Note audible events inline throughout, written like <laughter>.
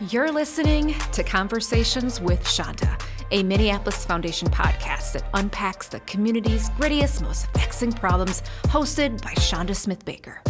You're listening to Conversations with Chanda, a Minneapolis Foundation podcast that unpacks the community's grittiest, most vexing problems, hosted by Chanda Smith Baker.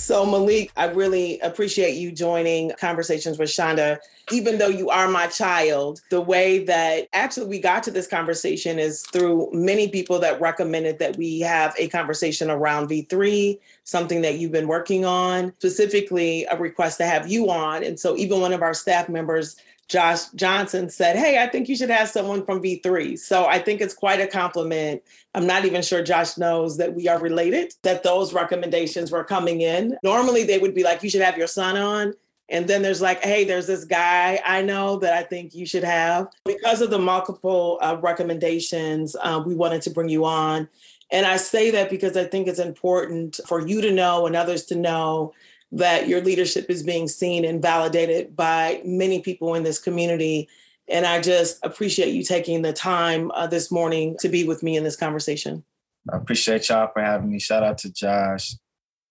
So, Malik, I really appreciate you joining Conversations with Chanda. Even though you are my child, the way that actually we got to this conversation is through many people that recommended that we have a conversation around V3, something that you've been working on, specifically a request to have you on. And so, even one of our staff members Josh Johnson said, Hey, I think you should have someone from V3. So I think it's quite a compliment. I'm not even sure Josh knows that we are related, that those recommendations were coming in. Normally they would be like, You should have your son on. And then there's like, Hey, there's this guy I know that I think you should have. Because of the multiple uh, recommendations, uh, we wanted to bring you on. And I say that because I think it's important for you to know and others to know that your leadership is being seen and validated by many people in this community. And I just appreciate you taking the time uh, this morning to be with me in this conversation. I appreciate y'all for having me. Shout out to Josh.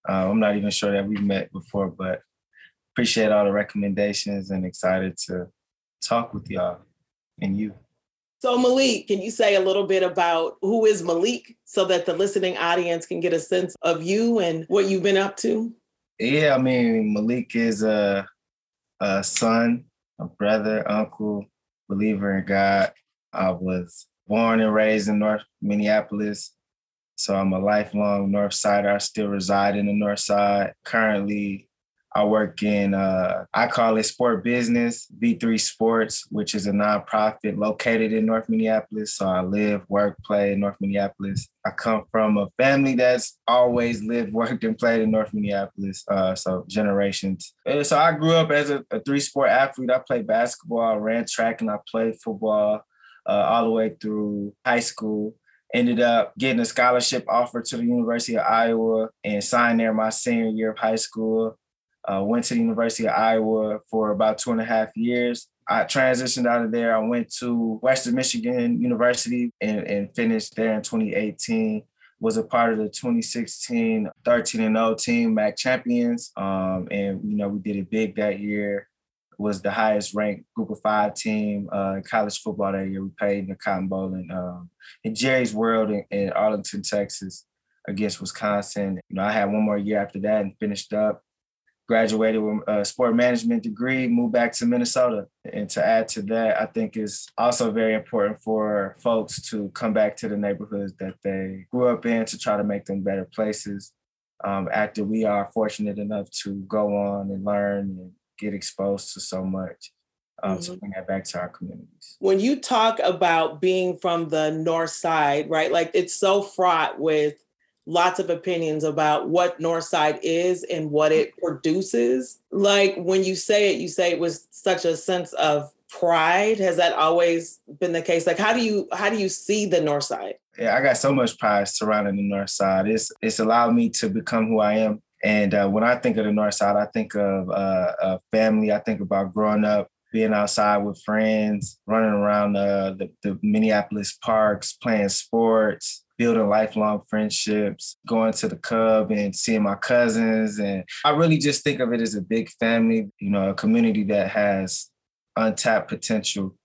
Uh, I'm not even sure that we've met before, but appreciate all the recommendations and excited to talk with y'all and you. So, Malik, can you say a little bit about who is Malik so that the listening audience can get a sense of you and what you've been up to? Yeah, I mean, Malik is a, a son, a brother, uncle, believer in God. I was born and raised in North Minneapolis. So I'm a lifelong North Sider. I still reside in the North Side. Currently I work in, uh, I call it sport business, V3 Sports, which is a nonprofit located in North Minneapolis. So I live, work, play in North Minneapolis. I come from a family that's always lived, <laughs> worked, and played in North Minneapolis. Uh, so generations. And so I grew up as a, a three sport athlete. I played basketball, I ran track, and I played football uh, all the way through high school ended up getting a scholarship offer to the University of Iowa and signed there my senior year of high school. Uh, went to the University of Iowa for about two and a half years. I transitioned out of there. I went to Western Michigan University and, and finished there in 2018 was a part of the 2016 13 and 0 team MAC champions. Um, and you know, we did it big that year. Was the highest ranked group of five team uh, in college football that year. We played in the Cotton Bowl in, um, in Jerry's World in, in Arlington, Texas against Wisconsin. You know, I had one more year after that and finished up graduated with a sport management degree, moved back to Minnesota. And to add to that, I think is also very important for folks to come back to the neighborhoods that they grew up in to try to make them better places. Um, after we are fortunate enough to go on and learn and get exposed to so much. Um, mm-hmm. to bring that back to our communities. When you talk about being from the north side, right? Like it's so fraught with lots of opinions about what Northside is and what it produces. Like when you say it, you say it with such a sense of pride. Has that always been the case? Like how do you how do you see the Northside? Yeah, I got so much pride surrounding the North Side. It's it's allowed me to become who I am. And uh, when I think of the North Side, I think of uh, a family. I think about growing up being outside with friends, running around uh, the, the Minneapolis parks, playing sports, building lifelong friendships, going to the Cub and seeing my cousins. And I really just think of it as a big family, you know, a community that has untapped potential.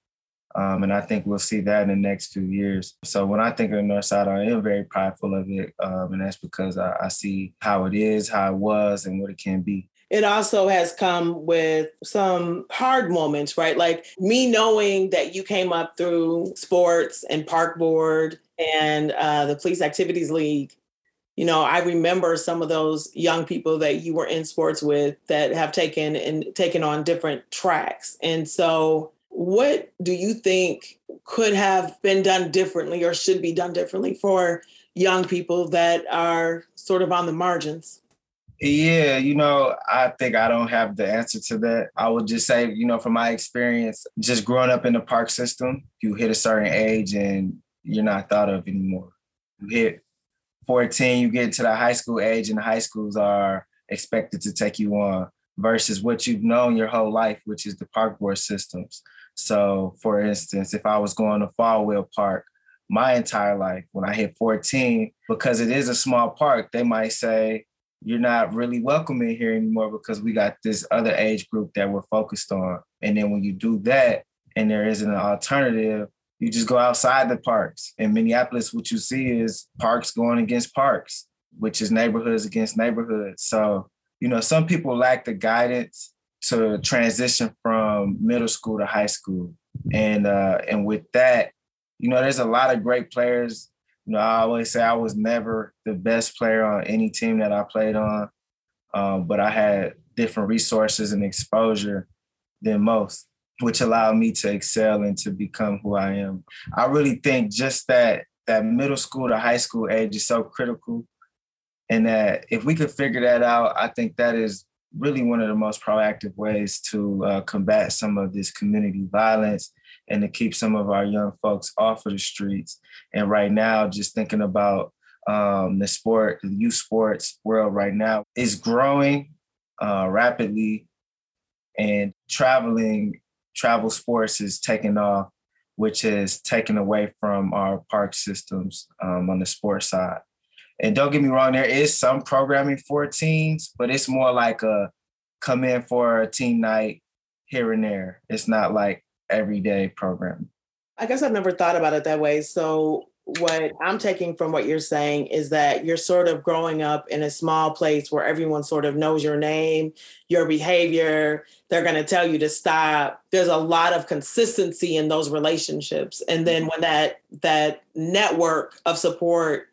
Um, and I think we'll see that in the next few years. So when I think of the North Side, I am very prideful of it. Um, and that's because I, I see how it is, how it was, and what it can be it also has come with some hard moments, right? Like me knowing that you came up through sports and park board and uh, the Police Activities League, you know, I remember some of those young people that you were in sports with that have taken and taken on different tracks. And so, what do you think could have been done differently or should be done differently for young people that are sort of on the margins? Yeah, you know, I think I don't have the answer to that. I would just say, you know, from my experience, just growing up in the park system, you hit a certain age and you're not thought of anymore. You hit 14, you get to the high school age, and the high schools are expected to take you on versus what you've known your whole life, which is the park board systems. So, for instance, if I was going to Folwell Park my entire life, when I hit 14, because it is a small park, they might say, you're not really welcome in here anymore because we got this other age group that we're focused on. And then when you do that and there isn't an alternative, you just go outside the parks. In Minneapolis, what you see is parks going against parks, which is neighborhoods against neighborhoods. So, you know, some people lack the guidance to transition from middle school to high school. And uh, and with that, you know, there's a lot of great players you know, I always say I was never the best player on any team that I played on, um, but I had different resources and exposure than most, which allowed me to excel and to become who I am. I really think just that that middle school to high school age is so critical, and that if we could figure that out, I think that is really one of the most proactive ways to uh, combat some of this community violence and to keep some of our young folks off of the streets. And right now, just thinking about um, the sport, the youth sports world right now is growing uh, rapidly, and traveling, travel sports is taking off, which is taken away from our park systems um, on the sports side. And don't get me wrong, there is some programming for teens, but it's more like a come in for a team night here and there. It's not like everyday program. I guess I've never thought about it that way. So what I'm taking from what you're saying is that you're sort of growing up in a small place where everyone sort of knows your name, your behavior. They're going to tell you to stop. There's a lot of consistency in those relationships. And then when that that network of support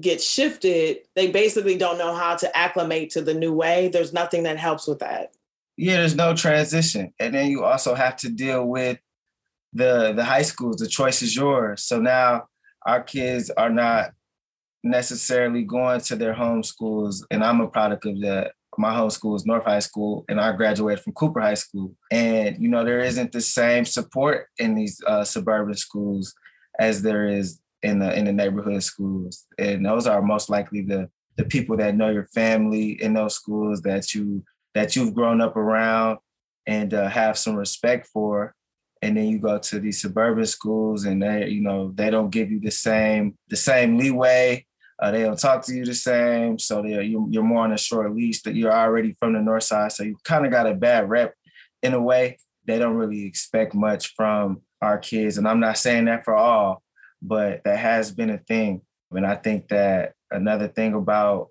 gets shifted, they basically don't know how to acclimate to the new way. There's nothing that helps with that. Yeah, there's no transition. And then you also have to deal with the the high schools. The choice is yours. So now our kids are not necessarily going to their home schools. And I'm a product of that. My home school is North High School, and I graduated from Cooper High School. And you know, there isn't the same support in these uh, suburban schools as there is in the in the neighborhood schools. And those are most likely the the people that know your family in those schools that you that you've grown up around and uh, have some respect for. And then you go to these suburban schools and they you know they don't give you the same the same leeway. Uh, they don't talk to you the same. So they you, you're more on a short leash that you're already from the north side. So you kind of got a bad rep in a way. They don't really expect much from our kids. And i'm not saying that for all but that has been a thing. And i think that another thing about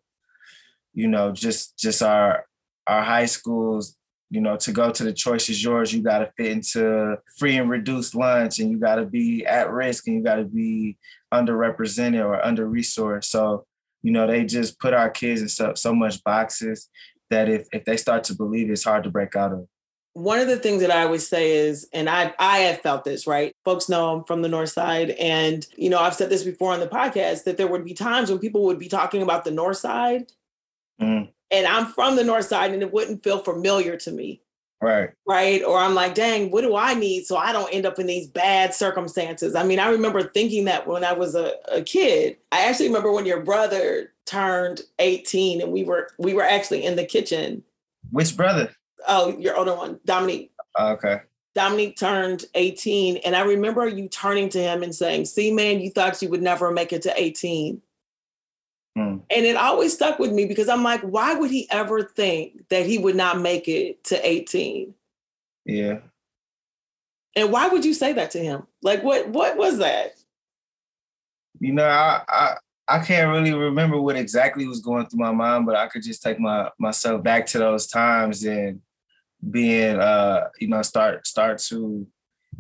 you know just just our our high schools, you know, to go to the choice is yours, you got to fit into free and reduced lunch and you got to be at risk and you got to be underrepresented or under resourced. So, you know, they just put our kids in so, so much boxes that if, if they start to believe, it's hard to break out of. One of the things that I always say is, and I I have felt this, right? Folks know I'm from the north side. And, you know, I've said this before on the podcast that there would be times when people would be talking about the north side. Mm and I'm from the north side and it wouldn't feel familiar to me. Right. Right. Or I'm like, dang, what do I need so I don't end up in these bad circumstances? I mean, I remember thinking that when I was a, a kid. I actually remember when your brother turned 18 and we were we were actually in the kitchen. Which brother? Oh, your older one, Dominique. Oh, okay. Dominique turned 18. And I remember you turning to him and saying, See, man, you thought you would never make it to 18. Mm. And it always stuck with me because I'm like, why would he ever think that he would not make it to 18? Yeah. And why would you say that to him? Like what what was that? You know, I I, I can't really remember what exactly was going through my mind, but I could just take my myself back to those times and being uh, you know, start start to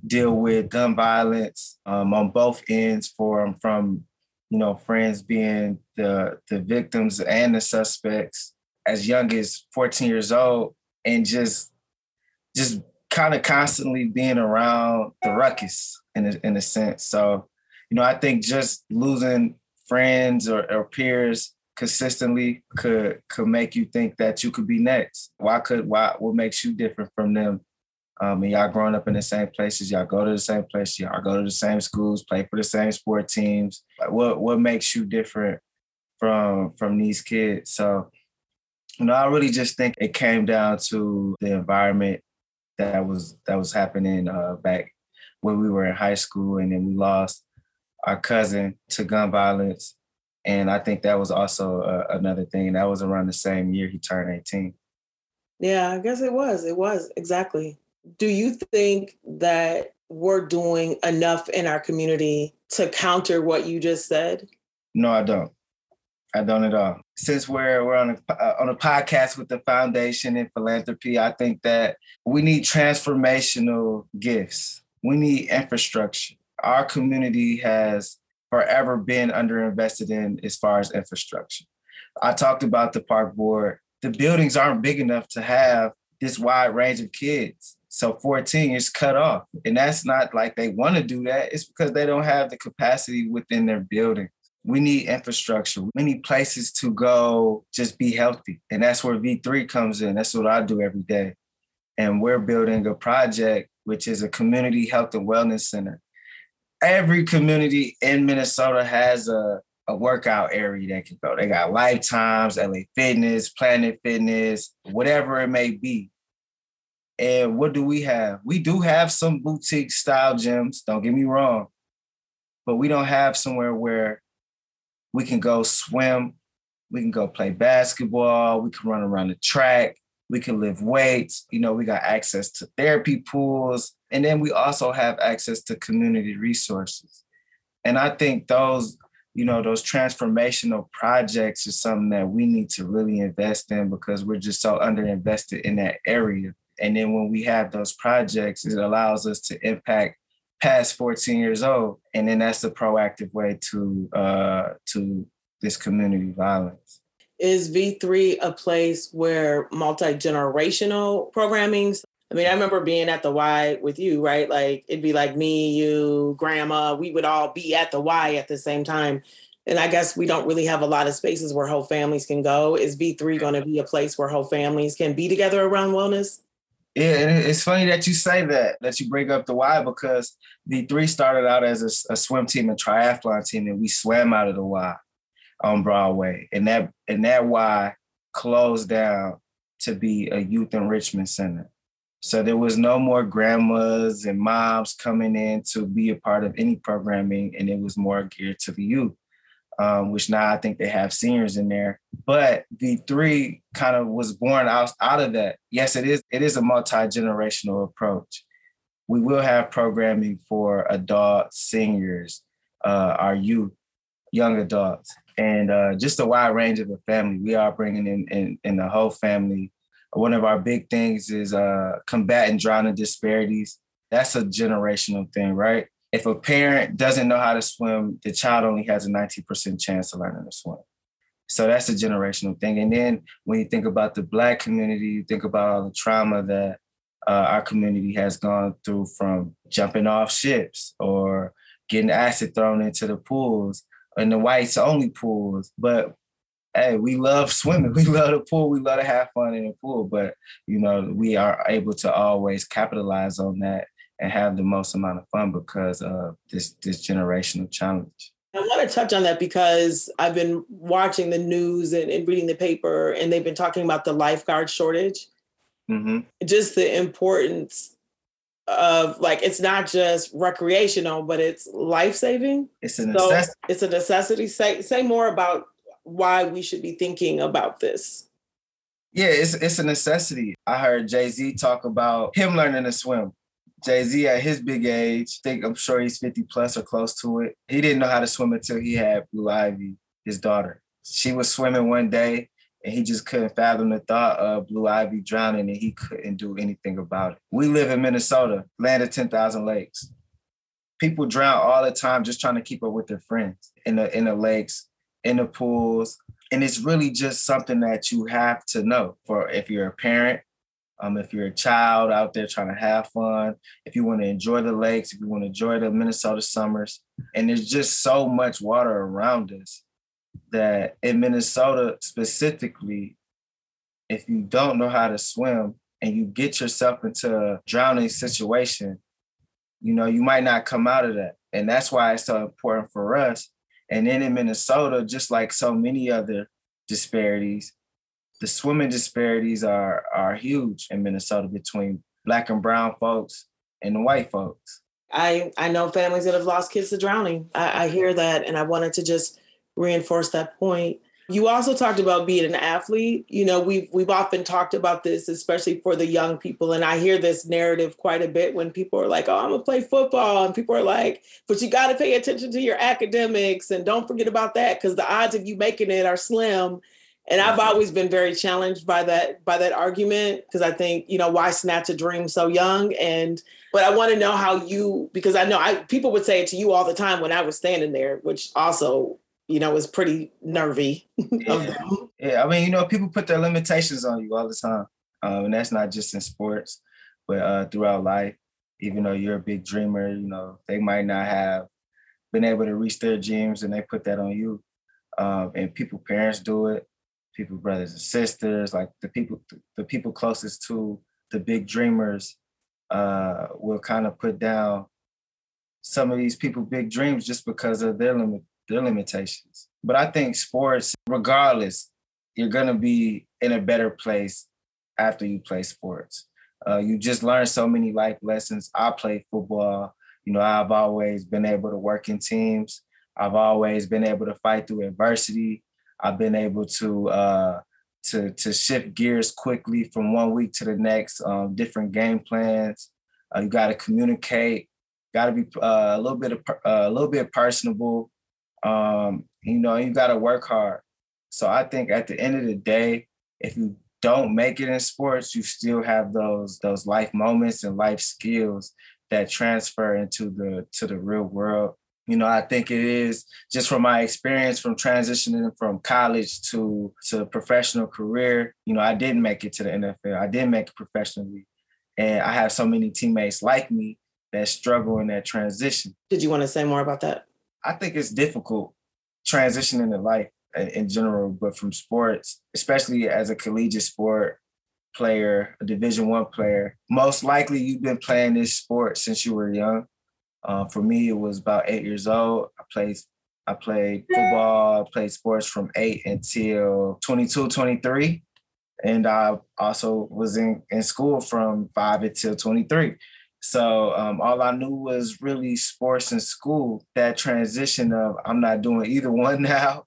deal with gun violence um, on both ends for from you know, friends being the the victims and the suspects as young as 14 years old and just just kind of constantly being around the ruckus in a, in a sense. So, you know, I think just losing friends or, or peers consistently could could make you think that you could be next. Why could why what makes you different from them? Um, and y'all growing up in the same places, y'all go to the same places, y'all go to the same schools, play for the same sport teams. Like what what makes you different from from these kids? So, you know, I really just think it came down to the environment that was that was happening uh, back when we were in high school, and then we lost our cousin to gun violence, And I think that was also uh, another thing. That was around the same year he turned 18. Yeah, I guess it was. It was exactly. Do you think that we're doing enough in our community to counter what you just said? No, I don't. I don't at all. Since we're we're on a uh, on a podcast with the foundation and philanthropy, I think that we need transformational gifts. We need infrastructure. Our community has forever been underinvested in as far as infrastructure. I talked about the park board. The buildings aren't big enough to have this wide range of kids. So 14 is cut off. And that's not like they want to do that. It's because they don't have the capacity within their building we need infrastructure. We need places to go just be healthy. And that's where V3 comes in. That's what I do every day. And we're building a project, which is a community health and wellness center. Every community in Minnesota has a, a workout area they can go. They got Lifetimes, LA Fitness, Planet Fitness, whatever it may be. And what do we have? We do have some boutique style gyms, don't get me wrong, but we don't have somewhere where we can go swim. We can go play basketball. We can run around the track. We can lift weights. You know, we got access to therapy pools. And then we also have access to community resources. And I think those, you know, those transformational projects is something that we need to really invest in because we're just so underinvested in that area. And then when we have those projects, it allows us to impact past 14 years old. And then that's the proactive way to uh, to this community violence. Is V3 a place where multi-generational programming? I mean, I remember being at the Y with you, right? Like it'd be like me, you, grandma, we would all be at the Y at the same time. And I guess we don't really have a lot of spaces where whole families can go. Is V3 going to be a place where whole families can be together around wellness? Yeah, and it's funny that you say that, that you bring up the Y because the three started out as a, a, swim team and triathlon team, and we swam out of the Y on Broadway. And that and that Y closed down to be a youth enrichment center. So there was no more grandmas and moms coming in to be a part of any programming, and it was more geared to the youth um, which now I think they have seniors in there. But V3 kind of was born out, out of that. Yes, it is. It is a multi-generational approach. We will have programming for adults, seniors, uh, our youth, young adults, and uh, just a wide range of the family. We are bringing in, in, in the whole family. One of our big things is uh, combating drowning disparities. That's a generational thing, right? If a parent doesn't know how to swim, the child only has a 90% chance of learning to swim. So that's a generational thing. And then when you think about the Black community, you think about all the trauma that uh, our community has gone through from jumping off ships or getting acid thrown into the pools and the whites only pools. But hey, we love swimming. <laughs> We love the pool. We love to have fun in the pool. But you know, we are able to always capitalize on that and have the most amount of fun because of this this generational challenge. I want to touch on that because I've been watching the news and, and reading the paper, and they've been talking about the lifeguard shortage. Mm-hmm. Just the importance of like it's not just recreational, but it's life saving. It's a necessity. So it's a necessity. Say say more about why we should be thinking about this. Yeah, it's it's a necessity. I heard Jay Z talk about him learning to swim Jay Z at his big age, I think I'm sure he's 50 plus or close to it. He didn't know how to swim until he had Blue Ivy, his daughter. She was swimming one day and he just couldn't fathom the thought of Blue Ivy drowning and he couldn't do anything about it. We live in Minnesota, land of 10,000 lakes. People drown all the time just trying to keep up with their friends in the in the lakes, in the pools. And it's really just something that you have to know for if you're a parent, um, if you're a child out there trying to have fun, if you want to enjoy the lakes, if you want to enjoy the Minnesota summers, and there's just so much water around us that in Minnesota specifically, if you don't know how to swim and you get yourself into a drowning situation, you know, you might not come out of that. And that's why it's so important for us. And then in Minnesota, just like so many other disparities, the swimming disparities are are huge in Minnesota between black and brown folks and the white folks. I I know families that have lost kids to drowning. I, I hear that, and I wanted to just reinforce that point. You also talked about being an athlete. You know, we've we've often talked about this, especially for the young people. And I hear this narrative quite a bit when people are like, "Oh, I'm gonna play football," and people are like, "But you got to pay attention to your academics and don't forget about that because the odds of you making it are slim." And I've always been very challenged by that by that argument because I think you know why snatch a dream so young and but I want to know how you because I know I people would say it to you all the time when I was standing there, which also you know, was pretty nervy. <laughs> yeah. yeah, I mean, you know, people put their limitations on you all the time. Um, and that's not just in sports, but uh, throughout life. Even though you're a big dreamer, you know, they might not have been able to reach their dreams and they put that on you. Um, and people, parents do it, people, brothers and sisters, like the people, the people closest to the big dreamers uh, will kind of put down some of these people big dreams just because of their limit their limitations. But I think sports, regardless, you're gonna be in a better place after you play sports. Uh, you just learn so many life lessons. I played football. You know, I've always been able to work in teams. I've always been able to fight through adversity. I've been able to uh, to to shift gears quickly from one week to the next. Um, different game plans. Uh, you got to communicate. Got to be uh, a little bit of, uh, a little bit personable. Um, you know, you got to work hard. So I think at the end of the day, if you don't make it in sports, you still have those those life moments and life skills that transfer into the to the real world. You know, I think it is just from my experience from transitioning from college to to professional career. You know, I didn't make it to the NFL. I didn't make it professionally, and I have so many teammates like me that struggle in that transition. Did you want to say more about that? I think it's difficult transitioning to life in general, but from sports, especially as a collegiate sport player, a Division One player, most likely you've been playing this sport since you were young. Uh, for me, it was about eight years old. I played I played football, played sports from eight until 22, 23. And I also was in, in school from five until 23. So um, all I knew was really sports and school. That transition of I'm not doing either one <laughs> now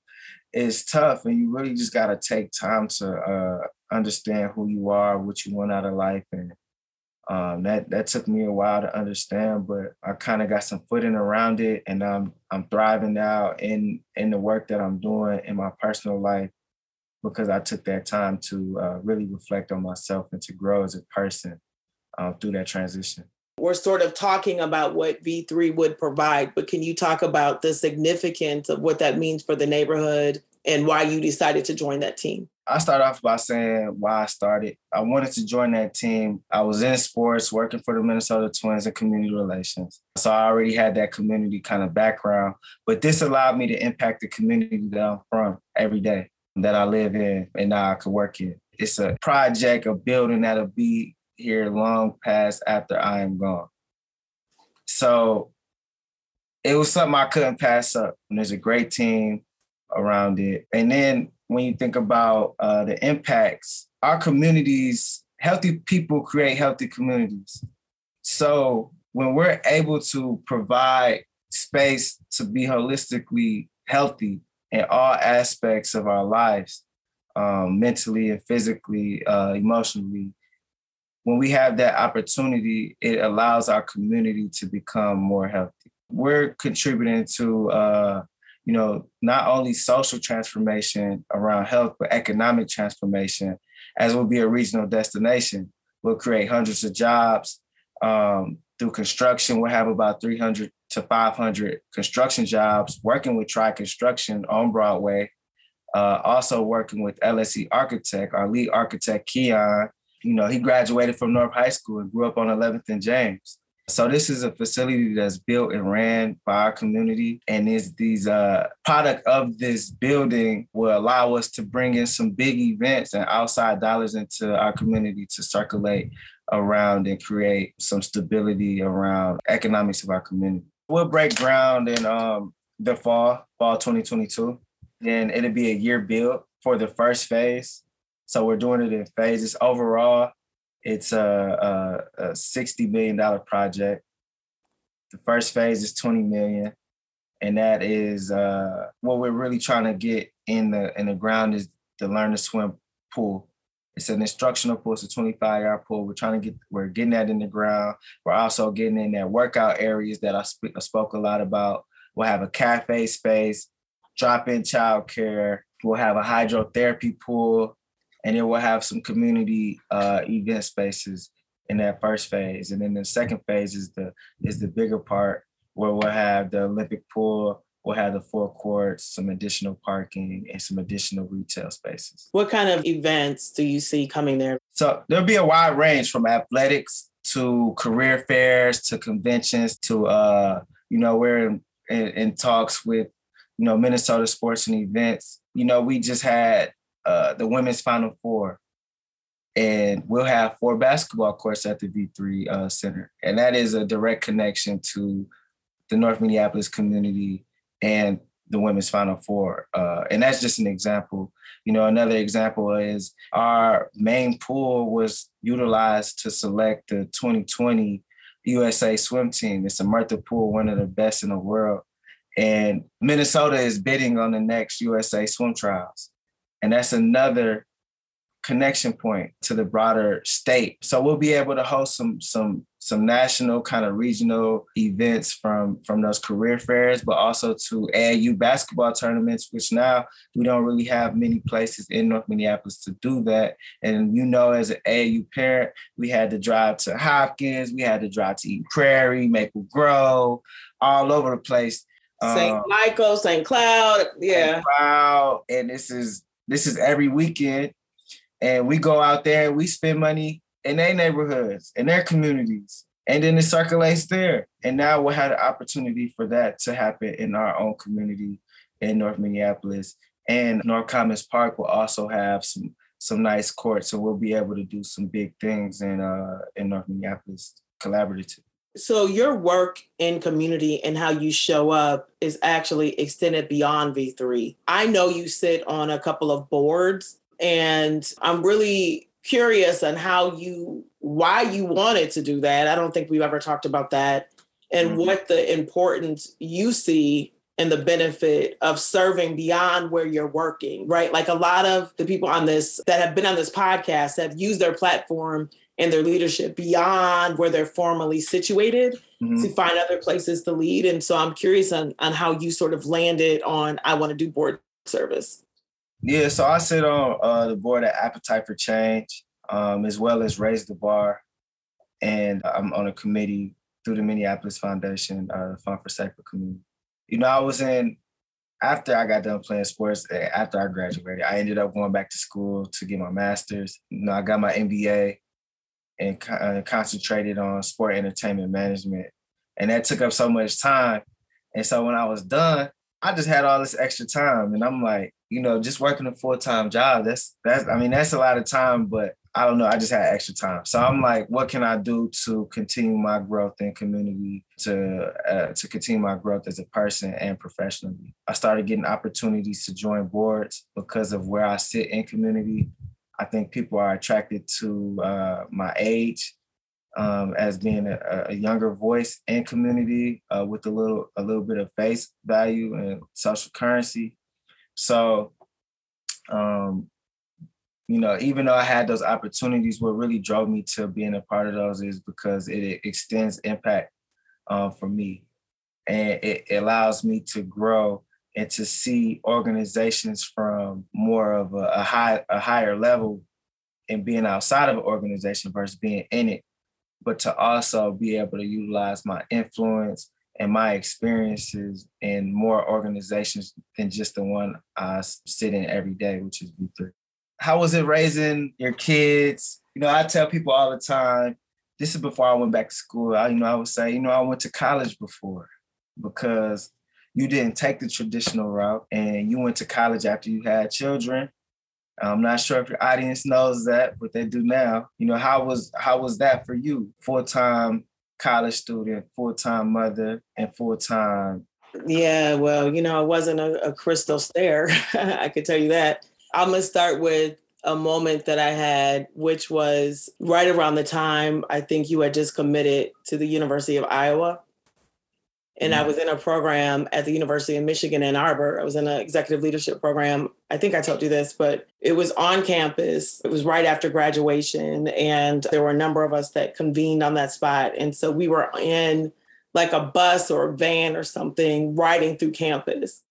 is tough, and you really just got to take time to uh, understand who you are, what you want out of life, and um, that that took me a while to understand. But I kind of got some footing around it, and I'm I'm thriving now in in the work that I'm doing in my personal life because I took that time to uh, really reflect on myself and to grow as a person uh, through that transition we're sort of talking about what V3 would provide, but can you talk about the significance of what that means for the neighborhood and why you decided to join that team? I start off by saying why I started. I wanted to join that team. I was in sports, working for the Minnesota Twins in community relations. So I already had that community kind of background, but this allowed me to impact the community that I'm from every day, that I live in, and now I can work in. It's a project, a building that'll be here long past after I am gone. So it was something I couldn't pass up. And there's a great team around it. And then when you think about uh, the impacts, our communities, healthy people create healthy communities. So when we're able to provide space to be holistically healthy in all aspects of our lives, um, mentally and physically, uh, emotionally, when we have that opportunity, it allows our community to become more healthy. We're contributing to, uh, you know, not only social transformation around health, but economic transformation, as we'll be a regional destination. We'll create hundreds of jobs um, through construction. We'll have about 300 to 500 construction jobs working with Tri Construction on Broadway. Uh, also working with LSE Architect, our lead architect, Keon, you know, he graduated from North High School and grew up on 11th and James. So this is a facility that's built and ran by our community, and is these uh, product of this building will allow us to bring in some big events and outside dollars into our community to circulate around and create some stability around economics of our community. We'll break ground in um, the fall, fall 2022, and it'll be a year build for the first phase. So we're doing it in phases. Overall, it's a, a, a $60 million project. The first phase is 20 million. and that is uh, what we're really trying to get in the in the ground is the learn to swim pool. It's an instructional pool. It's a 25 yard pool. We're trying to get we're getting that in the ground. We're also getting in that workout areas that I, sp- I spoke a lot about. We'll have a cafe space, drop in childcare. We'll have a hydrotherapy pool, and then we'll have some community uh, event spaces in that first phase. And then the second phase is the is the bigger part where we'll have the Olympic pool, we'll have the four courts, some additional parking, and some additional retail spaces. What kind of events do you see coming there? So there'll be a wide range from athletics to career fairs to conventions to uh, you know, we're in, in, in talks with you know Minnesota sports and events. You know, we just had uh, the women's final four and we'll have four basketball courts at the V3 uh, Center. And that is a direct connection to the North Minneapolis community and the women's Final Four. Uh, and that's just an example. You know, another example is our main pool was utilized to select the 2020 USA swim team. It's a Myrtha pool, one of the best in the world. And Minnesota is bidding on the next USA swim trials. And that's another connection point to the broader state. So we'll be able to host some some some national kind of regional events from from those career fairs, but also to AAU basketball tournaments, which now we don't really have many places in North Minneapolis to do that. And you know, as an AAU parent, we had to drive to Hopkins, we had to drive to Eden Prairie, Maple Grove, all over the place. St. Um, Michael, St. Cloud, yeah. St. Cloud, and this is this is every weekend and we go out there and we spend money in their neighborhoods, in their communities, and then it circulates there. And now we'll have opportunity for that to happen in our own community in North Minneapolis. And North Commons Park will also have some some nice courts, so we'll be able to do some big things in uh, in North Minneapolis collaborative. So your work in community and how you show up is actually extended beyond V3. I know you sit on a couple of boards and I'm really curious on how you, why you wanted to do that. I don't think we've ever talked about that and mm-hmm. what the importance you see and the benefit of serving beyond where you're working, right? Like a lot of the people on this that have been on this podcast have used their platform and their leadership beyond where they're formally situated mm-hmm. to find other places to lead. And so I'm curious on, on how you sort of landed on I want to do board service. Yeah, so I sit on uh, the board at Appetite for Change, um, as well as Raise the Bar, and I'm on a committee through the Minneapolis Foundation, uh, Fund for Sacred Community. You know, I was in after I got done playing sports. Eh, after I graduated, I ended up going back to school to get my master's. You know, I got my MBA and uh, concentrated on sport entertainment management, and that took up so much time. And so when I was done, I just had all this extra time, and I'm like, you know, just working a full time job. That's that's. I mean, that's a lot of time, but I don't know. I just had extra time, so I'm like, what can I do to continue my growth in community, to uh, to continue my growth as a person and professionally? I started getting opportunities to join boards because of where I sit in community. I think people are attracted to uh, my age um, as being a, a, younger voice in community uh, with a little a little bit of face value and social currency. So, um, you know, even though I had those opportunities, what really drove me to being a part of those is because it, extends impact uh, for me, and it allows me to grow and to see organizations from more of a, a high a higher level and being outside of an organization versus being in it but to also be able to utilize my influence and my experiences in more organizations than just the one I sit in every day, which is V3. How was it raising your kids? You know, I tell people all the time, this is before I went back to school. I, you know, I would say, you know, I went to college before because you didn't take the traditional route and you went to college after you had children I'm not sure if your audience knows that, but they do now. You know, how was how was that for you? Full time college student, full time mother, and full time. Yeah, well, you know, it wasn't a, a crystal stair. <laughs> I could tell you that. I'm gonna start with a moment that I had, which was right around the time I think you had just committed to the University of Iowa. And I mm-hmm. was in a program at the University of Michigan Ann Arbor. I was in an executive leadership program. I think I told you this, but it was on campus. It was right after graduation, and there were a number of us that convened on that spot. And so we were in like a bus or a van or something riding through campus.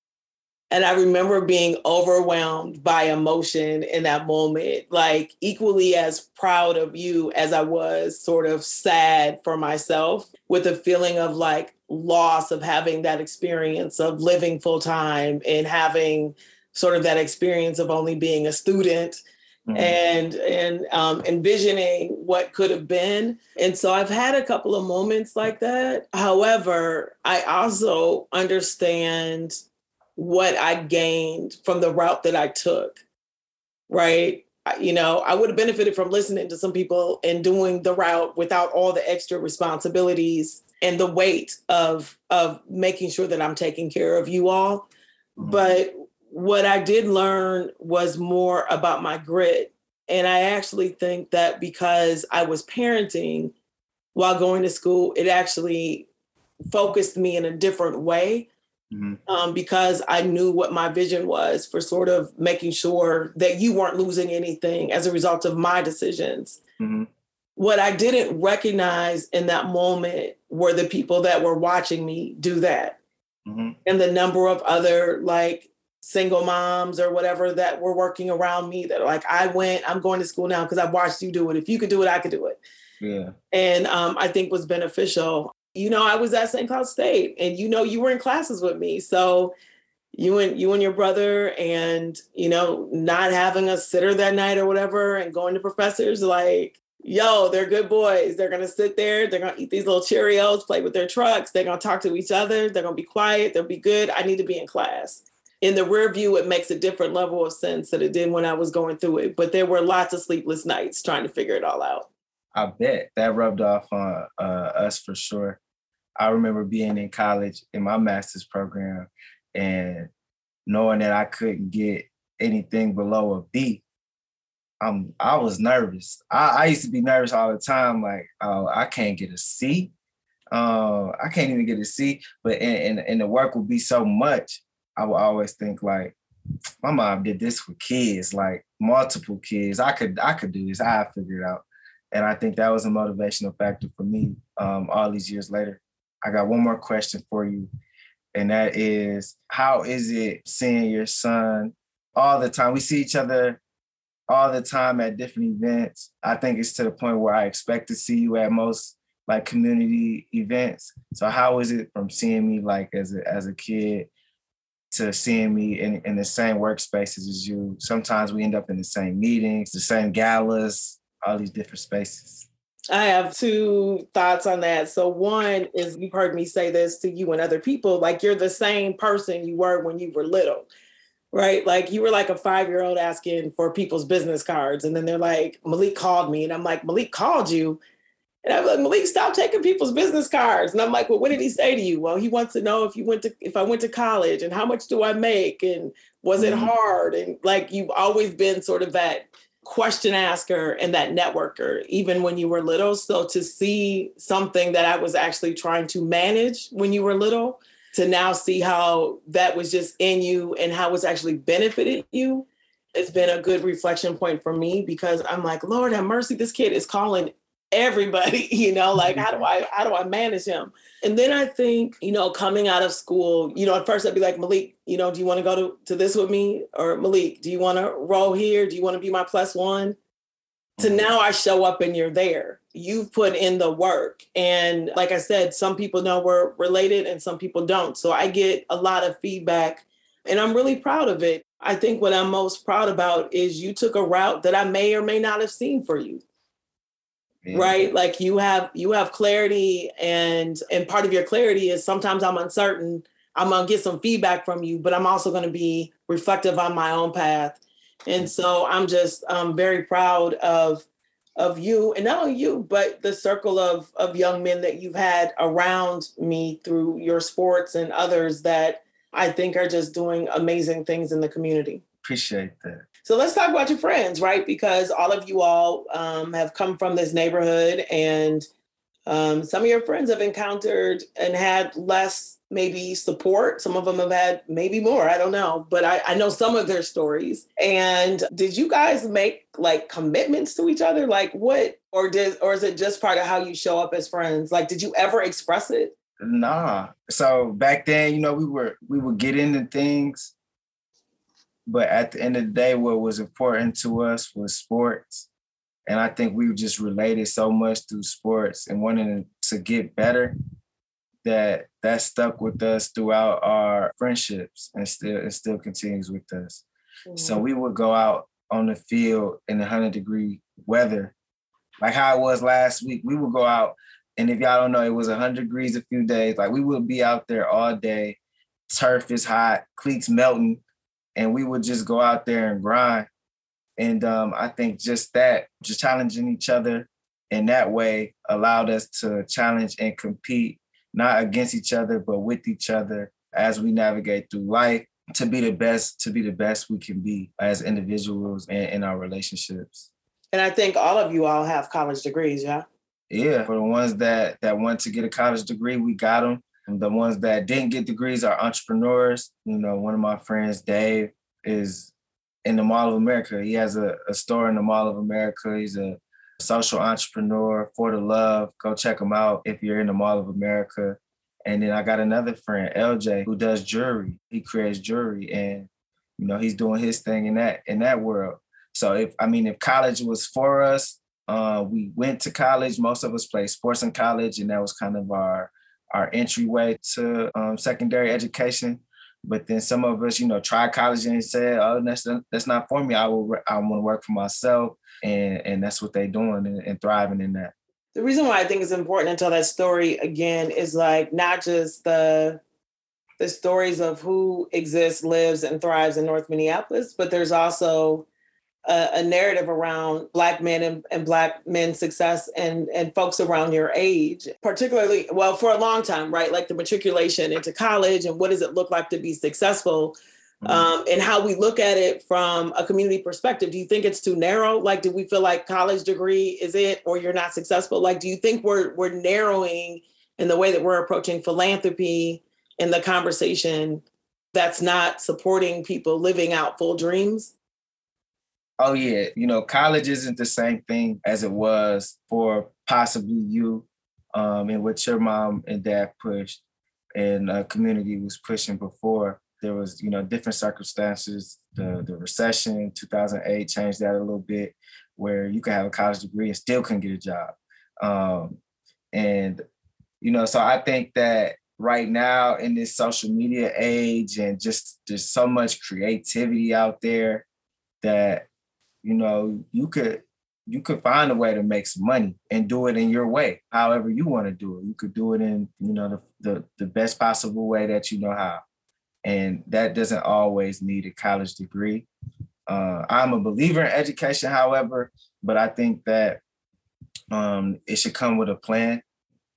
And I remember being overwhelmed by emotion in that moment, like equally as proud of you as I was sort of sad for myself with a feeling of like loss of having that experience of living full time and having sort of that experience of only being a student mm-hmm. and and um, envisioning what could have been. And so I've had a couple of moments like that. However, I also understand what I gained from the route that I took, right? You know, I would have benefited from listening to some people and doing the route without all the extra responsibilities and the weight of of making sure that I'm taking care of you all. Mm-hmm. But what I did learn was more about my grit. And I actually think that because I was parenting while going to school, it actually focused me in a different way Mm-hmm. Um, because I knew what my vision was for sort of making sure that you weren't losing anything as a result of my decisions. Mm-hmm. What I didn't recognize in that moment were the people that were watching me do that. Mm-hmm. And the number of other like single moms or whatever that were working around me that like, I went, I'm going to school now because I've watched you do it. If you could do it, I could do it. Yeah. And um, I think was beneficial you know, I was at St. Cloud State and you know you were in classes with me. So you and you and your brother and you know, not having a sitter that night or whatever and going to professors like, yo, they're good boys. They're gonna sit there, they're gonna eat these little Cheerios, play with their trucks, they're gonna talk to each other, they're gonna be quiet, they'll be good. I need to be in class. In the rear view, it makes a different level of sense than it did when I was going through it. But there were lots of sleepless nights trying to figure it all out. I bet that rubbed off on uh, us for sure. I remember being in college in my master's program and knowing that I couldn't get anything below a B. Um, I was nervous. I, I used to be nervous all the time, like, oh, I can't get a C. Uh, I can't even get a C, but and, and, and the work would be so much. I would always think like, my mom did this with kids, like multiple kids. I could I could do this. I figured out, and I think that was a motivational factor for me um, all these years later. I got one more question for you. And that is how is it seeing your son all the time? We see each other all the time at different events. I think it's to the point where I expect to see you at most like community events. So how is it from seeing me like as a as a kid to seeing me in, in the same workspaces as you? Sometimes we end up in the same meetings, the same galas, all these different spaces. I have two thoughts on that. So, one is you've heard me say this to you and other people like, you're the same person you were when you were little, right? Like, you were like a five year old asking for people's business cards. And then they're like, Malik called me. And I'm like, Malik called you. And I'm like, Malik, stop taking people's business cards. And I'm like, well, what did he say to you? Well, he wants to know if you went to if I went to college and how much do I make and was it mm-hmm. hard? And like you've always been sort of that question asker and that networker, even when you were little. So to see something that I was actually trying to manage when you were little, to now see how that was just in you and how it's actually benefited you, it's been a good reflection point for me because I'm like, Lord have mercy, this kid is calling everybody <laughs> you know like mm-hmm. how do i how do i manage him? And then i think you know coming out of school you know at first i'd be like malik you know do you want to go to, to this with me? Or malik do you want to roll here? Do you want to be my plus one to mm-hmm. now i show up and you're there. You've put in the work. And like i said some people know we're related and some people don't. So i get a lot of feedback and i'm really proud of it. I think what i'm most proud about is you took a route that i may or may not have seen for you. Right? Like you have you have clarity and and part of your clarity is sometimes i'm uncertain. I'm going to get some feedback from you but i'm also going to be reflective on my own path and so i'm just um, very proud of of you and not only you but the circle of of young men that you've had around me through your sports and others that i think are just doing amazing things in the community appreciate that so let's talk about your friends, right? Because all of you all um, have come from this neighborhood and um, some of your friends have encountered and had less maybe support. Some of them have had maybe more. I don't know, but I, I know some of their stories. And did you guys make like commitments to each other? Like what, or did, or is it just part of how you show up as friends? Like, did you ever express it? Nah. So back then, you know, we were we would get into things, but at the end of the day, what was important to us was sports. And I think we just related so much through sports and wanting to get better that that stuck with us throughout our friendships and still it still continues with us. Mm-hmm. So we would go out on the field in the 100 degree weather, like how it was last week. We would go out, and if y'all don't know, it was 100 degrees a few days. Like we would be out there all day. Turf is hot, cleats melting, and we would just go out there and grind. And um, I think just that, just challenging each other in that way allowed us to challenge and compete, not against each other, but with each other as we navigate through life to be the best, to be the best we can be as individuals and in our relationships. And I think all of you all have college degrees, yeah? Yeah, for the ones that that want to get a college degree, we got them. And the ones that didn't get degrees are entrepreneurs. You know, one of my friends, Dave, is in the Mall of America. He has a, a store in the Mall of America. He's a social entrepreneur for the love. Go check them out if you're in the Mall of America. And then I got another friend, LJ, who does jewelry. He creates jewelry and you know he's doing his thing in that in that world. So if I mean if college was for us, uh, we went to college. Most of us played sports in college, and that was kind of our our entryway to um, secondary education. But then some of us, you know, tried college and said, "Oh, that's that's not for me. I will. I want to work for myself." And and that's what they're doing and, and thriving in that. The reason why I think it's important to tell that story again is like not just the the stories of who exists, lives, and thrives in North Minneapolis, but there's also a, a narrative around Black men and, and, Black men's success and, and folks around your age, particularly, well, for a long time, right? Like the matriculation into college and what does it look like to be successful? Mm-hmm. Um, and how we look at it from a community perspective. Do you think it's too narrow? Like, do we feel like college degree is it, or you're not successful? Like, do you think we're we're narrowing in the way that we're approaching philanthropy in the conversation that's not supporting people living out full dreams? Oh yeah, you know, college isn't the same thing as it was for possibly you um, and what your mom and dad pushed and a community was pushing before. There was, you know, different circumstances. The the recession, 2008 changed that a little bit, where you could have a college degree and still couldn't get a job. Um, and you know, so I think that right now in this social media age and just there's so much creativity out there that you know, you could you could find a way to make some money and do it in your way, however you want to do it. You could do it in, you know, the, the, the best possible way that you know how. And that doesn't always need a college degree. Uh, I'm a believer in education, however, but I think that um, it should come with a plan.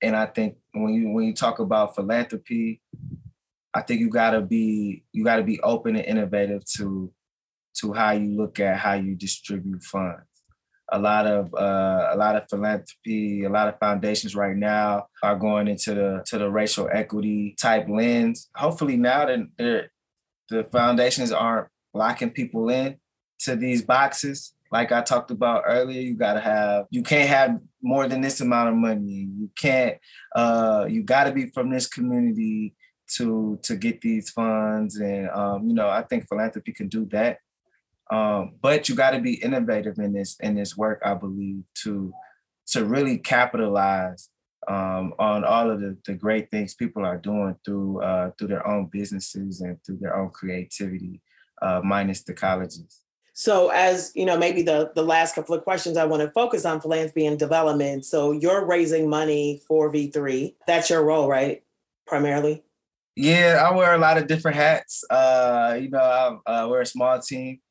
And I think when you when you talk about philanthropy, I think you gotta be you gotta be open and innovative to to how you look at how you distribute funds. A lot of uh, a lot of philanthropy, a lot of foundations right now are going into the to the racial equity type lens. Hopefully now that the foundations aren't locking people in to these boxes. Like I talked about earlier, you gotta have you can't have more than this amount of money. You can't uh, you gotta be from this community to to get these funds and um, you know i think philanthropy can do that um, but you got to be innovative in this in this work, I believe, to to really capitalize um, on all of the, the great things people are doing through uh, through their own businesses and through their own creativity, uh, minus the colleges. So, as you know, maybe the the last couple of questions I want to focus on philanthropy and development. So, you're raising money for V3. That's your role, right? Primarily. Yeah, I wear a lot of different hats. Uh, you know, I uh, we're a small team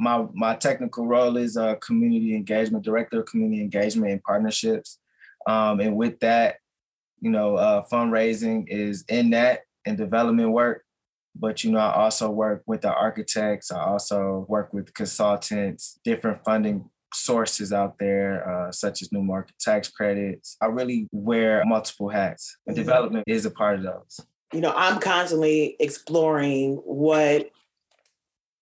my my technical role is a community engagement director of community engagement and partnerships um, and with that you know uh, fundraising is in that and development work but you know i also work with the architects i also work with consultants different funding sources out there, uh, such as new market tax credits. I really wear multiple hats, and development is a part of those. You know, I'm constantly exploring what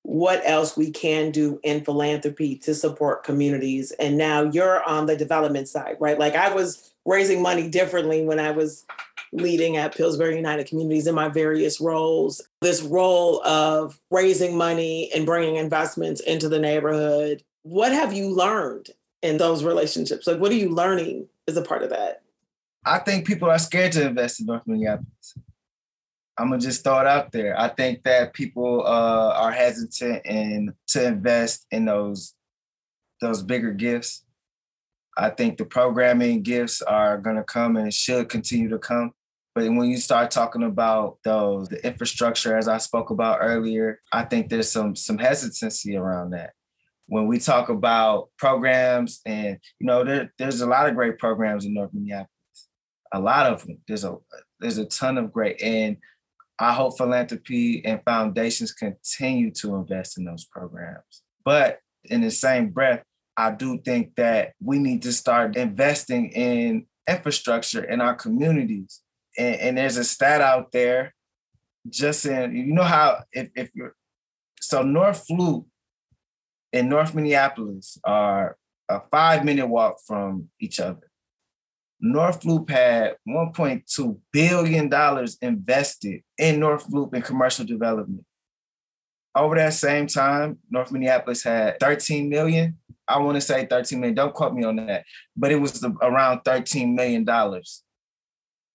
what else we can do in philanthropy to support communities. And now you're on the development side, right? Like I was raising money differently when I was leading at Pillsbury United Communities in my various roles. This role of raising money and bringing investments into the neighborhood. What have you learned in those relationships? Like, what are you learning as a part of that? I think people are scared to invest in North Minneapolis. I'm gonna just throw it out there. I think that people uh, are hesitant and to invest in those those bigger gifts. I think the programming gifts are gonna come and should continue to come. But when you start talking about those, the infrastructure, as I spoke about earlier, I think there's some some hesitancy around that. When we talk about programs, and you know, there, there's a lot of great programs in North Minneapolis. A lot of them. There's a there's a ton of great, and I hope philanthropy and foundations continue to invest in those programs. But in the same breath, I do think that we need to start investing in infrastructure in our communities and, and there's a stat out there just in you know how if, if you're so North Loop and North Minneapolis are a five minute walk from each other. North Loop had $1.2 billion invested in North Loop in commercial development. Over that same time, North Minneapolis had 13 million. I want to say 13 million. Don't quote me on that, but it was around 13 million dollars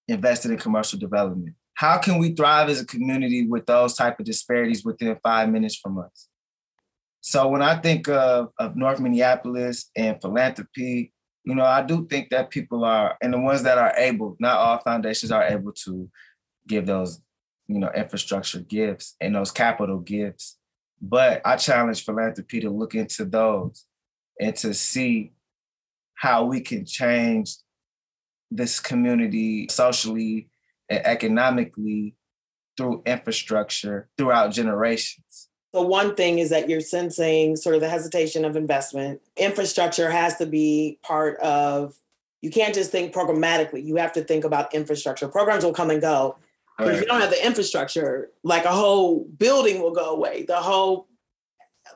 invested in commercial development. How can we thrive as a community with those type of disparities within five minutes from us? So when I think of, of North Minneapolis and philanthropy, you know, I do think that people are, and the ones that are able, not all foundations are able to give those, you know, infrastructure gifts and those capital gifts. But I challenge philanthropy to look into those and to see how we can change this community socially and economically through infrastructure throughout generations. So one thing is that you're sensing sort of the hesitation of investment. Infrastructure has to be part of you can't just think programmatically. You have to think about infrastructure. Programs will come and go. But right. if you don't have the infrastructure, like a whole building will go away. The whole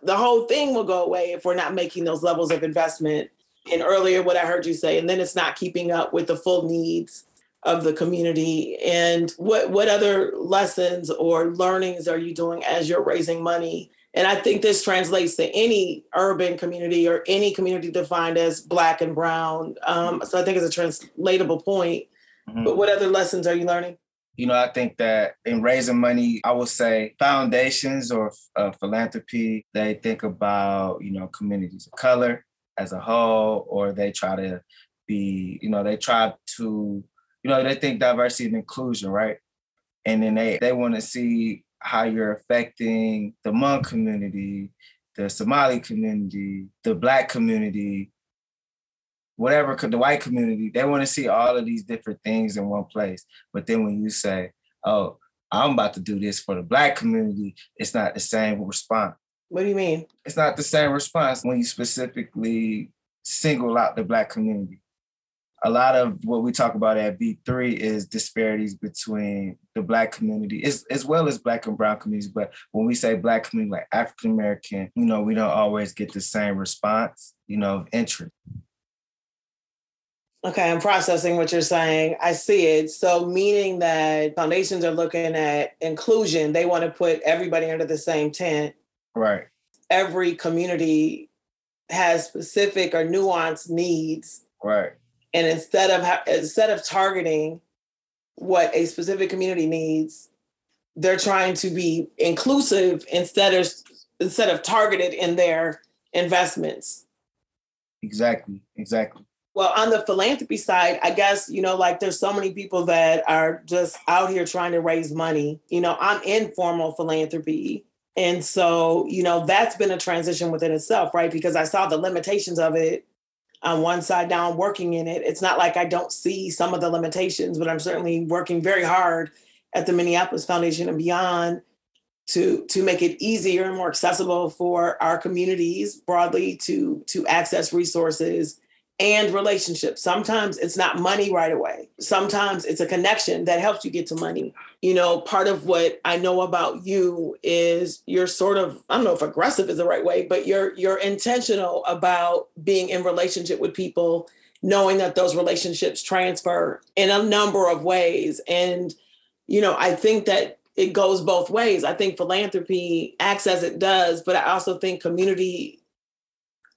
the whole thing will go away if we're not making those levels of investment and earlier what I heard you say, and then it's not keeping up with the full needs of the community. And what what other lessons or learnings are you doing as you're raising money? And I think this translates to any urban community or any community defined as black and brown. Um, so I think it's a translatable point. Mm-hmm. But what other lessons are you learning? You know, I think that in raising money, I would say foundations or uh, philanthropy, they think about, you know, communities of color, as a whole, or they try to be, you know, they try to, you know, they think diversity and inclusion, right? And then they they want to see how you're affecting the Hmong community, the Somali community, the Black community, whatever the white community. They want to see all of these different things in one place. But then when you say, "Oh, I'm about to do this for the Black community," it's not the same response. What do you mean? It's not the same response when you specifically single out the Black community. A lot of what we talk about at V3 is disparities between the Black community as, as well as Black and Brown communities. But when we say Black community, like African American, you know, we don't always get the same response, you know, of interest. Okay, I'm processing what you're saying. I see it. So, meaning that foundations are looking at inclusion, they want to put everybody under the same tent Right. Every community has specific or nuanced needs. Right. And instead of instead of targeting what a specific community needs, they're trying to be inclusive instead of instead of targeted in their investments. Exactly. Exactly. Well, on the philanthropy side, I guess, you know, like there's so many people that are just out here trying to raise money. You know, I'm in formal philanthropy. And so, you know, that's been a transition within itself, right? Because I saw the limitations of it on one side. Now I'm working in it. It's not like I don't see some of the limitations, but I'm certainly working very hard at the Minneapolis Foundation and beyond to to make it easier and more accessible for our communities broadly to to access resources and relationships. Sometimes it's not money right away. Sometimes it's a connection that helps you get to money. You know, part of what I know about you is you're sort of I don't know if aggressive is the right way, but you're you're intentional about being in relationship with people, knowing that those relationships transfer in a number of ways and you know, I think that it goes both ways. I think philanthropy acts as it does, but I also think community,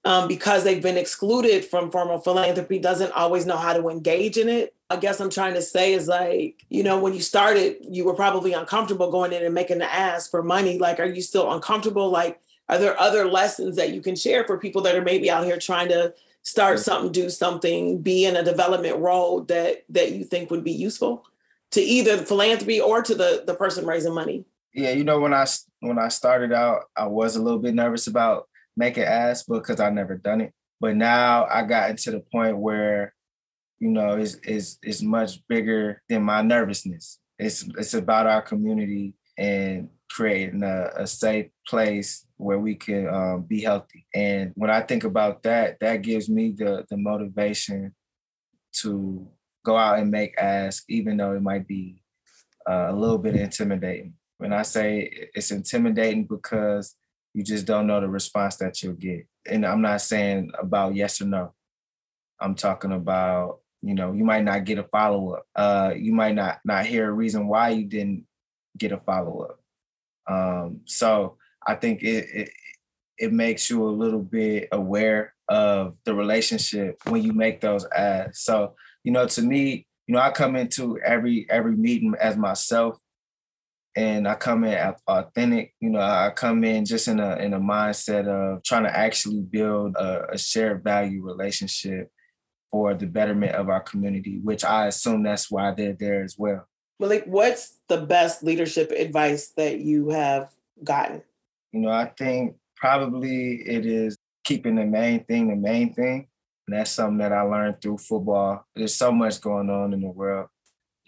um, because they've been excluded from formal philanthropy, doesn't always know how to engage in it. I guess I'm trying to say is like, you know, when you started, you were probably uncomfortable going in and making the ask for money. Like, are you still uncomfortable? Like, are there other lessons that you can share for people that are maybe out here trying to start something, do something, be in a development role that that you think would be useful? to either philanthropy or to the the person raising money? Yeah, you know when I when I started out, I was a little bit nervous about making ads because I never done it. But now I got into the point where, you know, it's it's it's much bigger than my nervousness. It's it's about our community and creating a, a safe place where we can um, be healthy. And when I think about that, that gives me the the motivation to go out and make ask, even though it might be uh, a little bit intimidating. When I say it's intimidating because you just don't know the response that you'll get. And I'm not saying about yes or no. I'm talking about, you know, you might not get a follow-up. Uh, you might not not hear a reason why you didn't get a follow-up. Um, so I think it, it it makes you a little bit aware of the relationship when you make those ads. So you know, to me, you know, I come into every every meeting as myself, and I come in authentic. You know, I come in just in a in a mindset of trying to actually build a, a shared value relationship for the betterment of our community, which I assume that's why they're there as well. Malik, what's the best leadership advice that you have gotten? You know, I think probably it is keeping the main thing the main thing. And that's something that I learned through football. There's so much going on in the world.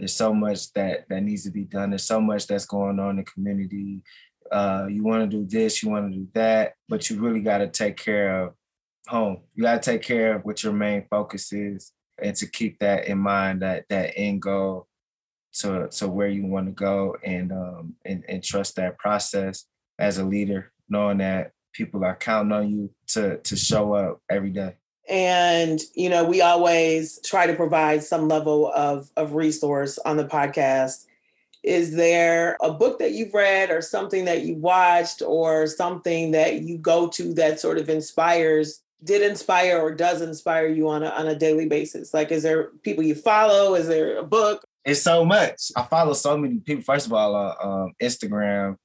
There's so much that that needs to be done. There's so much that's going on in the community. Uh, you want to do this, you want to do that, but you really got to take care of home. You got to take care of what your main focus is, and to keep that in mind that that end goal to to where you want to go, and um and, and trust that process as a leader, knowing that people are counting on you to to show up every day and you know we always try to provide some level of of resource on the podcast. Is there a book that you've read or something that you watched or something that you go to that sort of inspires did inspire or does inspire you on a, on a daily basis? Like is there people you follow? Is there a book? It's so much. I follow so many people. First of all on um, instagram.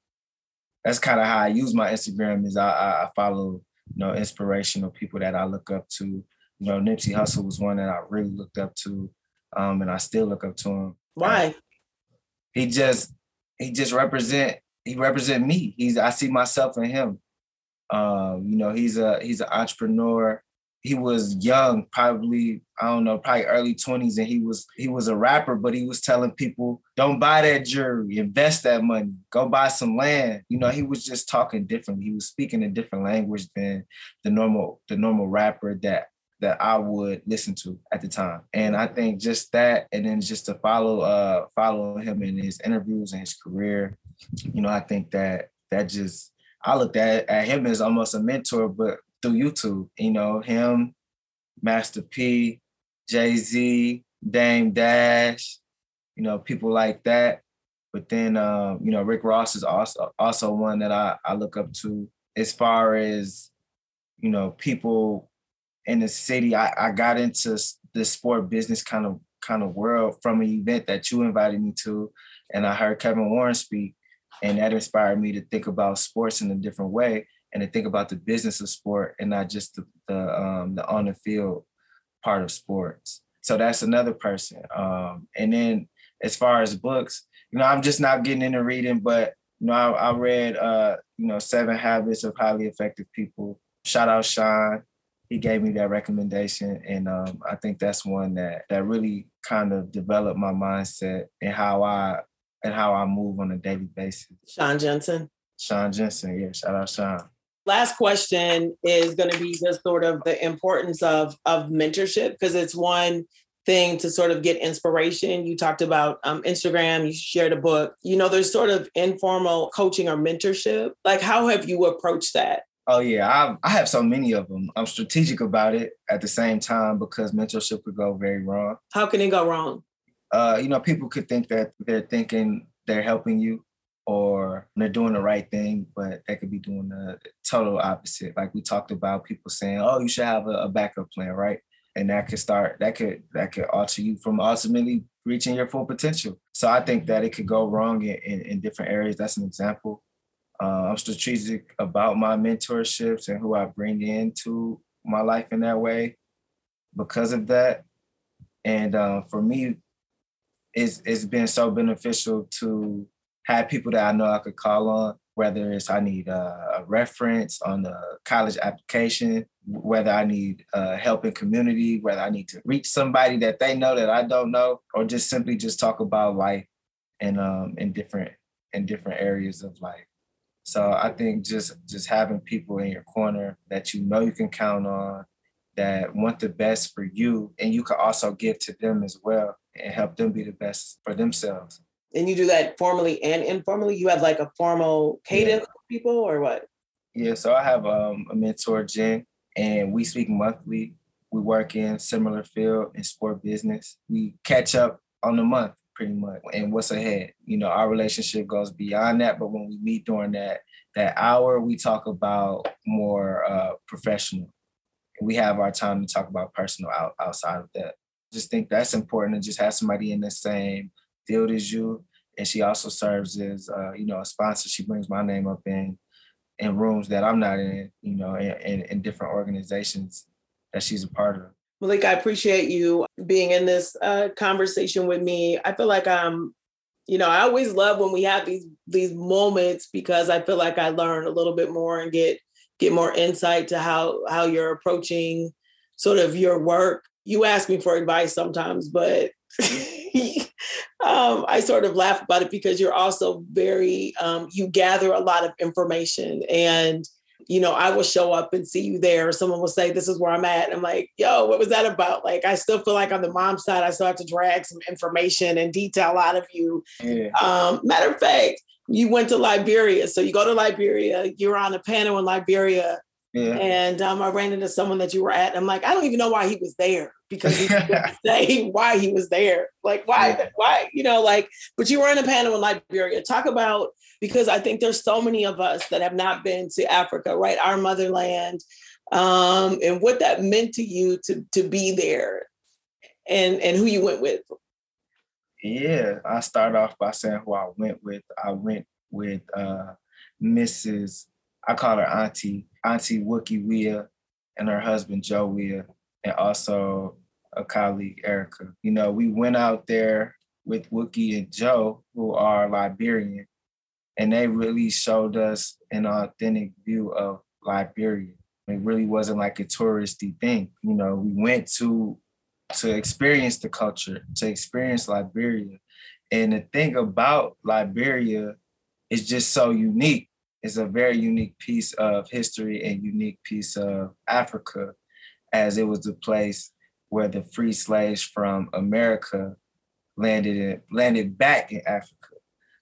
That's kind of how i use my instagram is I, I follow you know, inspirational people that I look up to. You know, Nipsey Hussle was one that I really looked up to, um, and I still look up to him. Why? he just he just represent he represent me. He's I see myself in him. Um, you know, he's a he's an entrepreneur he was young, probably I don't know, probably early twenties, and he was he was a rapper, but he was telling people, "Don't buy that jewelry, invest that money, go buy some land." You know, he was just talking different. He was speaking a different language than the normal the normal rapper that that I would listen to at the time. And I think just that, and then just to follow uh follow him in his interviews and his career, you know, I think that that just I looked at, at him as almost a mentor, but through YouTube. You know, him, Master P, Jay Z, Dame Dash, you know, people like that. But then, um, you know, Rick Ross is also also one that I, I look up to as far as, you know, people in the city. I, I got into the sport business kind of kind of world from an event that you invited me to, and I heard Kevin Warren speak, and that inspired me to think about sports in a different way and to think about the business of sport and not just the the, um, the on the field part of sports. So that's another person. Um, and then as far as books, you know, I'm just not getting into reading, but you know, I, I read uh, you know, Seven Habits of Highly Effective People. Shout out Sean. He gave me that recommendation. And um, I think that's one that that really kind of developed my mindset and how I and how I move on a daily basis. Sean Jensen. Sean Jensen, yeah, shout out Sean. Last question is going to be just sort of the importance of of mentorship because it's one thing to sort of get inspiration. You talked about um, Instagram, you shared a book. You know, there's sort of informal coaching or mentorship. Like, how have you approached that? Oh yeah, I, I have so many of them. I'm strategic about it at the same time because mentorship could go very wrong. How can it go wrong? Uh, you know, people could think that they're thinking they're helping you or they're doing the right thing, but they could be doing the total opposite. Like we talked about, people saying, "Oh, you should have a, a backup plan," right? And that could start that could that could alter you from ultimately reaching your full potential. So I think that it could go wrong in, in, in different areas. That's an example. Uh, I'm strategic about my mentorships and who I bring into my life in that way because of that. And uh, for me, it's it's been so beneficial to have people that I know I could call on, whether it's I need a, a reference on the college application, whether I need uh, help in community, whether I need to reach somebody that they know that I don't know, or just simply just talk about life and um in different in different areas of life. So I think just just having people in your corner that you know you can count on, that want the best for you, and you can also give to them as well and help them be the best for themselves. And you do that formally and informally. You have like a formal cadence yeah. people or what? Yeah, so I have um, a mentor, Jen, and we speak monthly. We work in similar field in sport business. We catch up on the month pretty much and what's ahead. You know, our relationship goes beyond that, but when we meet during that that hour, we talk about more uh, professional. We have our time to talk about personal out, outside of that. Just think that's important to just have somebody in the same field as you. And she also serves as, uh, you know, a sponsor. She brings my name up in in rooms that I'm not in, you know, in, in, different organizations that she's a part of. Malik, I appreciate you being in this uh, conversation with me. I feel like I'm, you know, I always love when we have these these moments because I feel like I learn a little bit more and get get more insight to how how you're approaching sort of your work. You ask me for advice sometimes, but <laughs> um, I sort of laugh about it because you're also very um, you gather a lot of information and you know, I will show up and see you there. Someone will say, This is where I'm at. I'm like, Yo, what was that about? Like, I still feel like on the mom side, I still have to drag some information and detail out of you. Yeah. Um, matter of fact, you went to Liberia. So you go to Liberia, you're on a panel in Liberia. Yeah. And um, I ran into someone that you were at. I'm like, I don't even know why he was there because he didn't <laughs> say why he was there. Like, why, yeah. why, you know, like, but you were in a panel in Liberia. Talk about because I think there's so many of us that have not been to Africa, right? Our motherland, um, and what that meant to you to to be there, and and who you went with. Yeah, I start off by saying who I went with. I went with uh, Mrs. I call her Auntie Auntie Wokie Weah and her husband Joe Weah, and also a colleague Erica. You know, we went out there with Wokie and Joe, who are Liberian, and they really showed us an authentic view of Liberia. It really wasn't like a touristy thing. You know, we went to to experience the culture, to experience Liberia. And the thing about Liberia is just so unique. It's a very unique piece of history and unique piece of Africa, as it was the place where the free slaves from America landed in, landed back in Africa.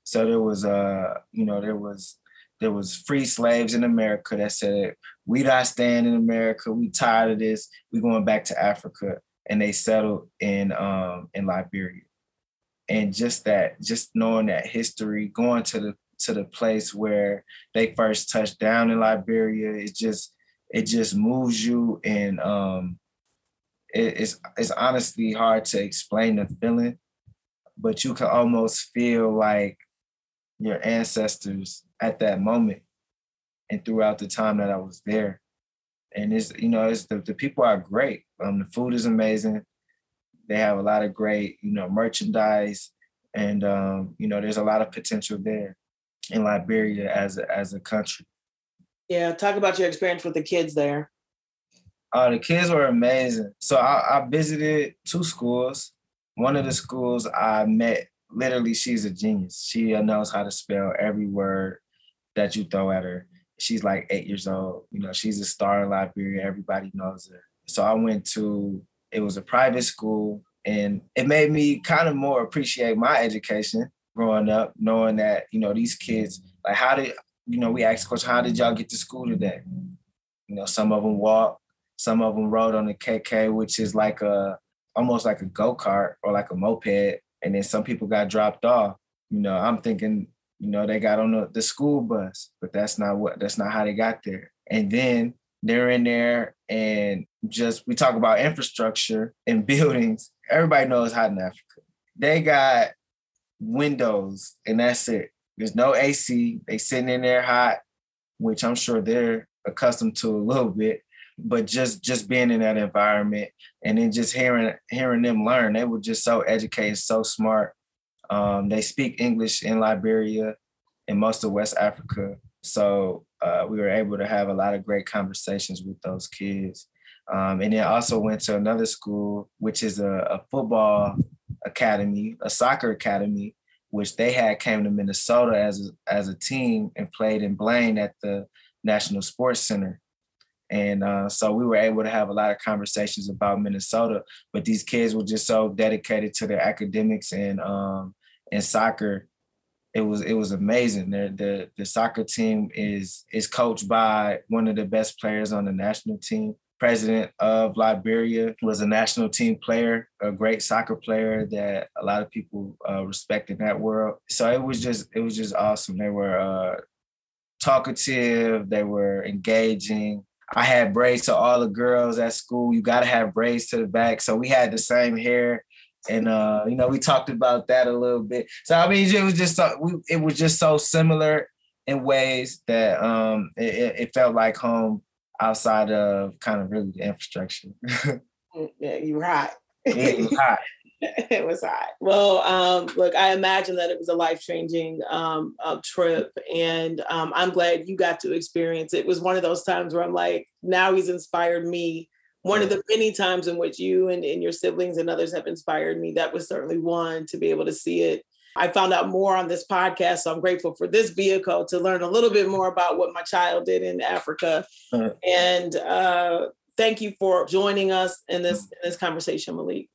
So there was uh, you know, there was there was free slaves in America that said, we not staying in America, we tired of this, we going back to Africa. And they settled in um in Liberia. And just that, just knowing that history, going to the to the place where they first touched down in Liberia, it just it just moves you and um it, it's it's honestly hard to explain the feeling, but you can almost feel like your ancestors at that moment and throughout the time that I was there. And it's, you know, it's the, the people are great. Um, the food is amazing. They have a lot of great, you know, merchandise. And um, you know, there's a lot of potential there in Liberia as a, as a country. Yeah, talk about your experience with the kids there. Uh, the kids were amazing. So I, I visited two schools. One of the schools I met literally she's a genius. She knows how to spell every word. that you throw at her. She's like eight years old. You know, she's a star in Liberia. Everybody knows her. So I went to, it was a private school and it made me kind of more appreciate my education growing up, knowing that, you know, these kids, like how did, you know, we asked coach, how did y'all get to school today? You know, some of them walked, some of them rode on the KK, which is like a, almost like a go-kart or like a moped. And then some people got dropped off. You know, I'm thinking, you know, they got on the, the school bus, but that's not what, that's not how they got there. And then they're in there and just, we talk about infrastructure and <laughs> buildings. Everybody knows hot in Africa. They got windows and that's it. There's no AC. They sitting in there hot, which I'm sure they're accustomed to a little bit. But just just being in that environment and then just hearing hearing them learn, they were just so educated, so smart. Um, they speak English in Liberia and most of West Africa. So uh, we were able to have a lot of great conversations with those kids. Um, and then also went to another school, which is a, a football academy, a soccer academy, which they had came to Minnesota as a, as a team and played in Blaine at the National Sports Center. And uh, so we were able to have a lot of conversations about Minnesota, but these kids were just so dedicated to their academics and um, and soccer. It was it was amazing. The, the the soccer team is is coached by one of the best players on the national team president of Liberia, was a national team player, a great soccer player that a lot of people uh, respect in that world. So it was just it was just awesome. They were uh, talkative, they were engaging. I had braids to all the girls at school. You got to have braids to the back. So we had the same hair. And uh, you know, we talked about that a little bit. So I mean, it was just so, we, it was just so similar in ways that um, it, it felt like home outside of kind of really the infrastructure. <laughs> Mm, yeah, you were hot. yeah, it was hot. <laughs> it was hot. Well, um, look, I imagine that it was a life changing um, uh, trip, and um, I'm glad you got to experience it. It was one of those times where I'm like, now he's inspired me. One of the many times in which you and, and your siblings and others have inspired me. That was certainly one to be able to see it I found out more on this podcast. So I'm grateful for this vehicle to learn a little bit more about what my child did in Africa. Uh-huh. And uh, thank you for joining us in this in this conversation, Malik.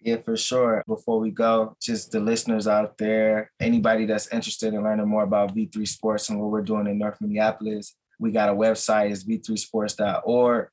Yeah, for sure. Before we go, just the listeners out there, anybody that's interested in learning more about V3 Sports and what we're doing in North Minneapolis, we got a website, it's v3sports.org.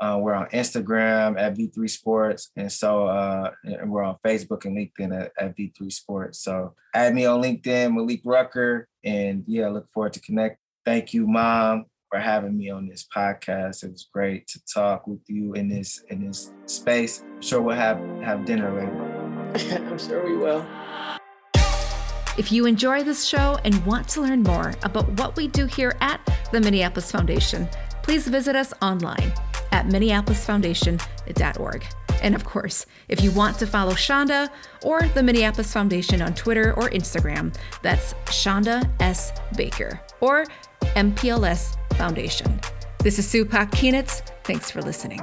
Uh, we're on Instagram at V3 Sports, and so uh, and we're on Facebook and LinkedIn at, at, V3 Sports. So add me on LinkedIn, Malik Rucker, and yeah, look forward to connect. Thank you, Mom, for having me on this podcast. It was great to talk with you in this in this space. I'm sure we'll have have dinner later. <laughs> I'm sure we will. If you enjoy this show and want to learn more about what we do here at the Minneapolis Foundation, please visit us online at minneapolisfoundation.org. And of course, if you want to follow Chanda or the Minneapolis Foundation on Twitter or Instagram, that's Chanda S. Baker or MPLS Foundation. This is Supak Keenitz. Thanks for listening.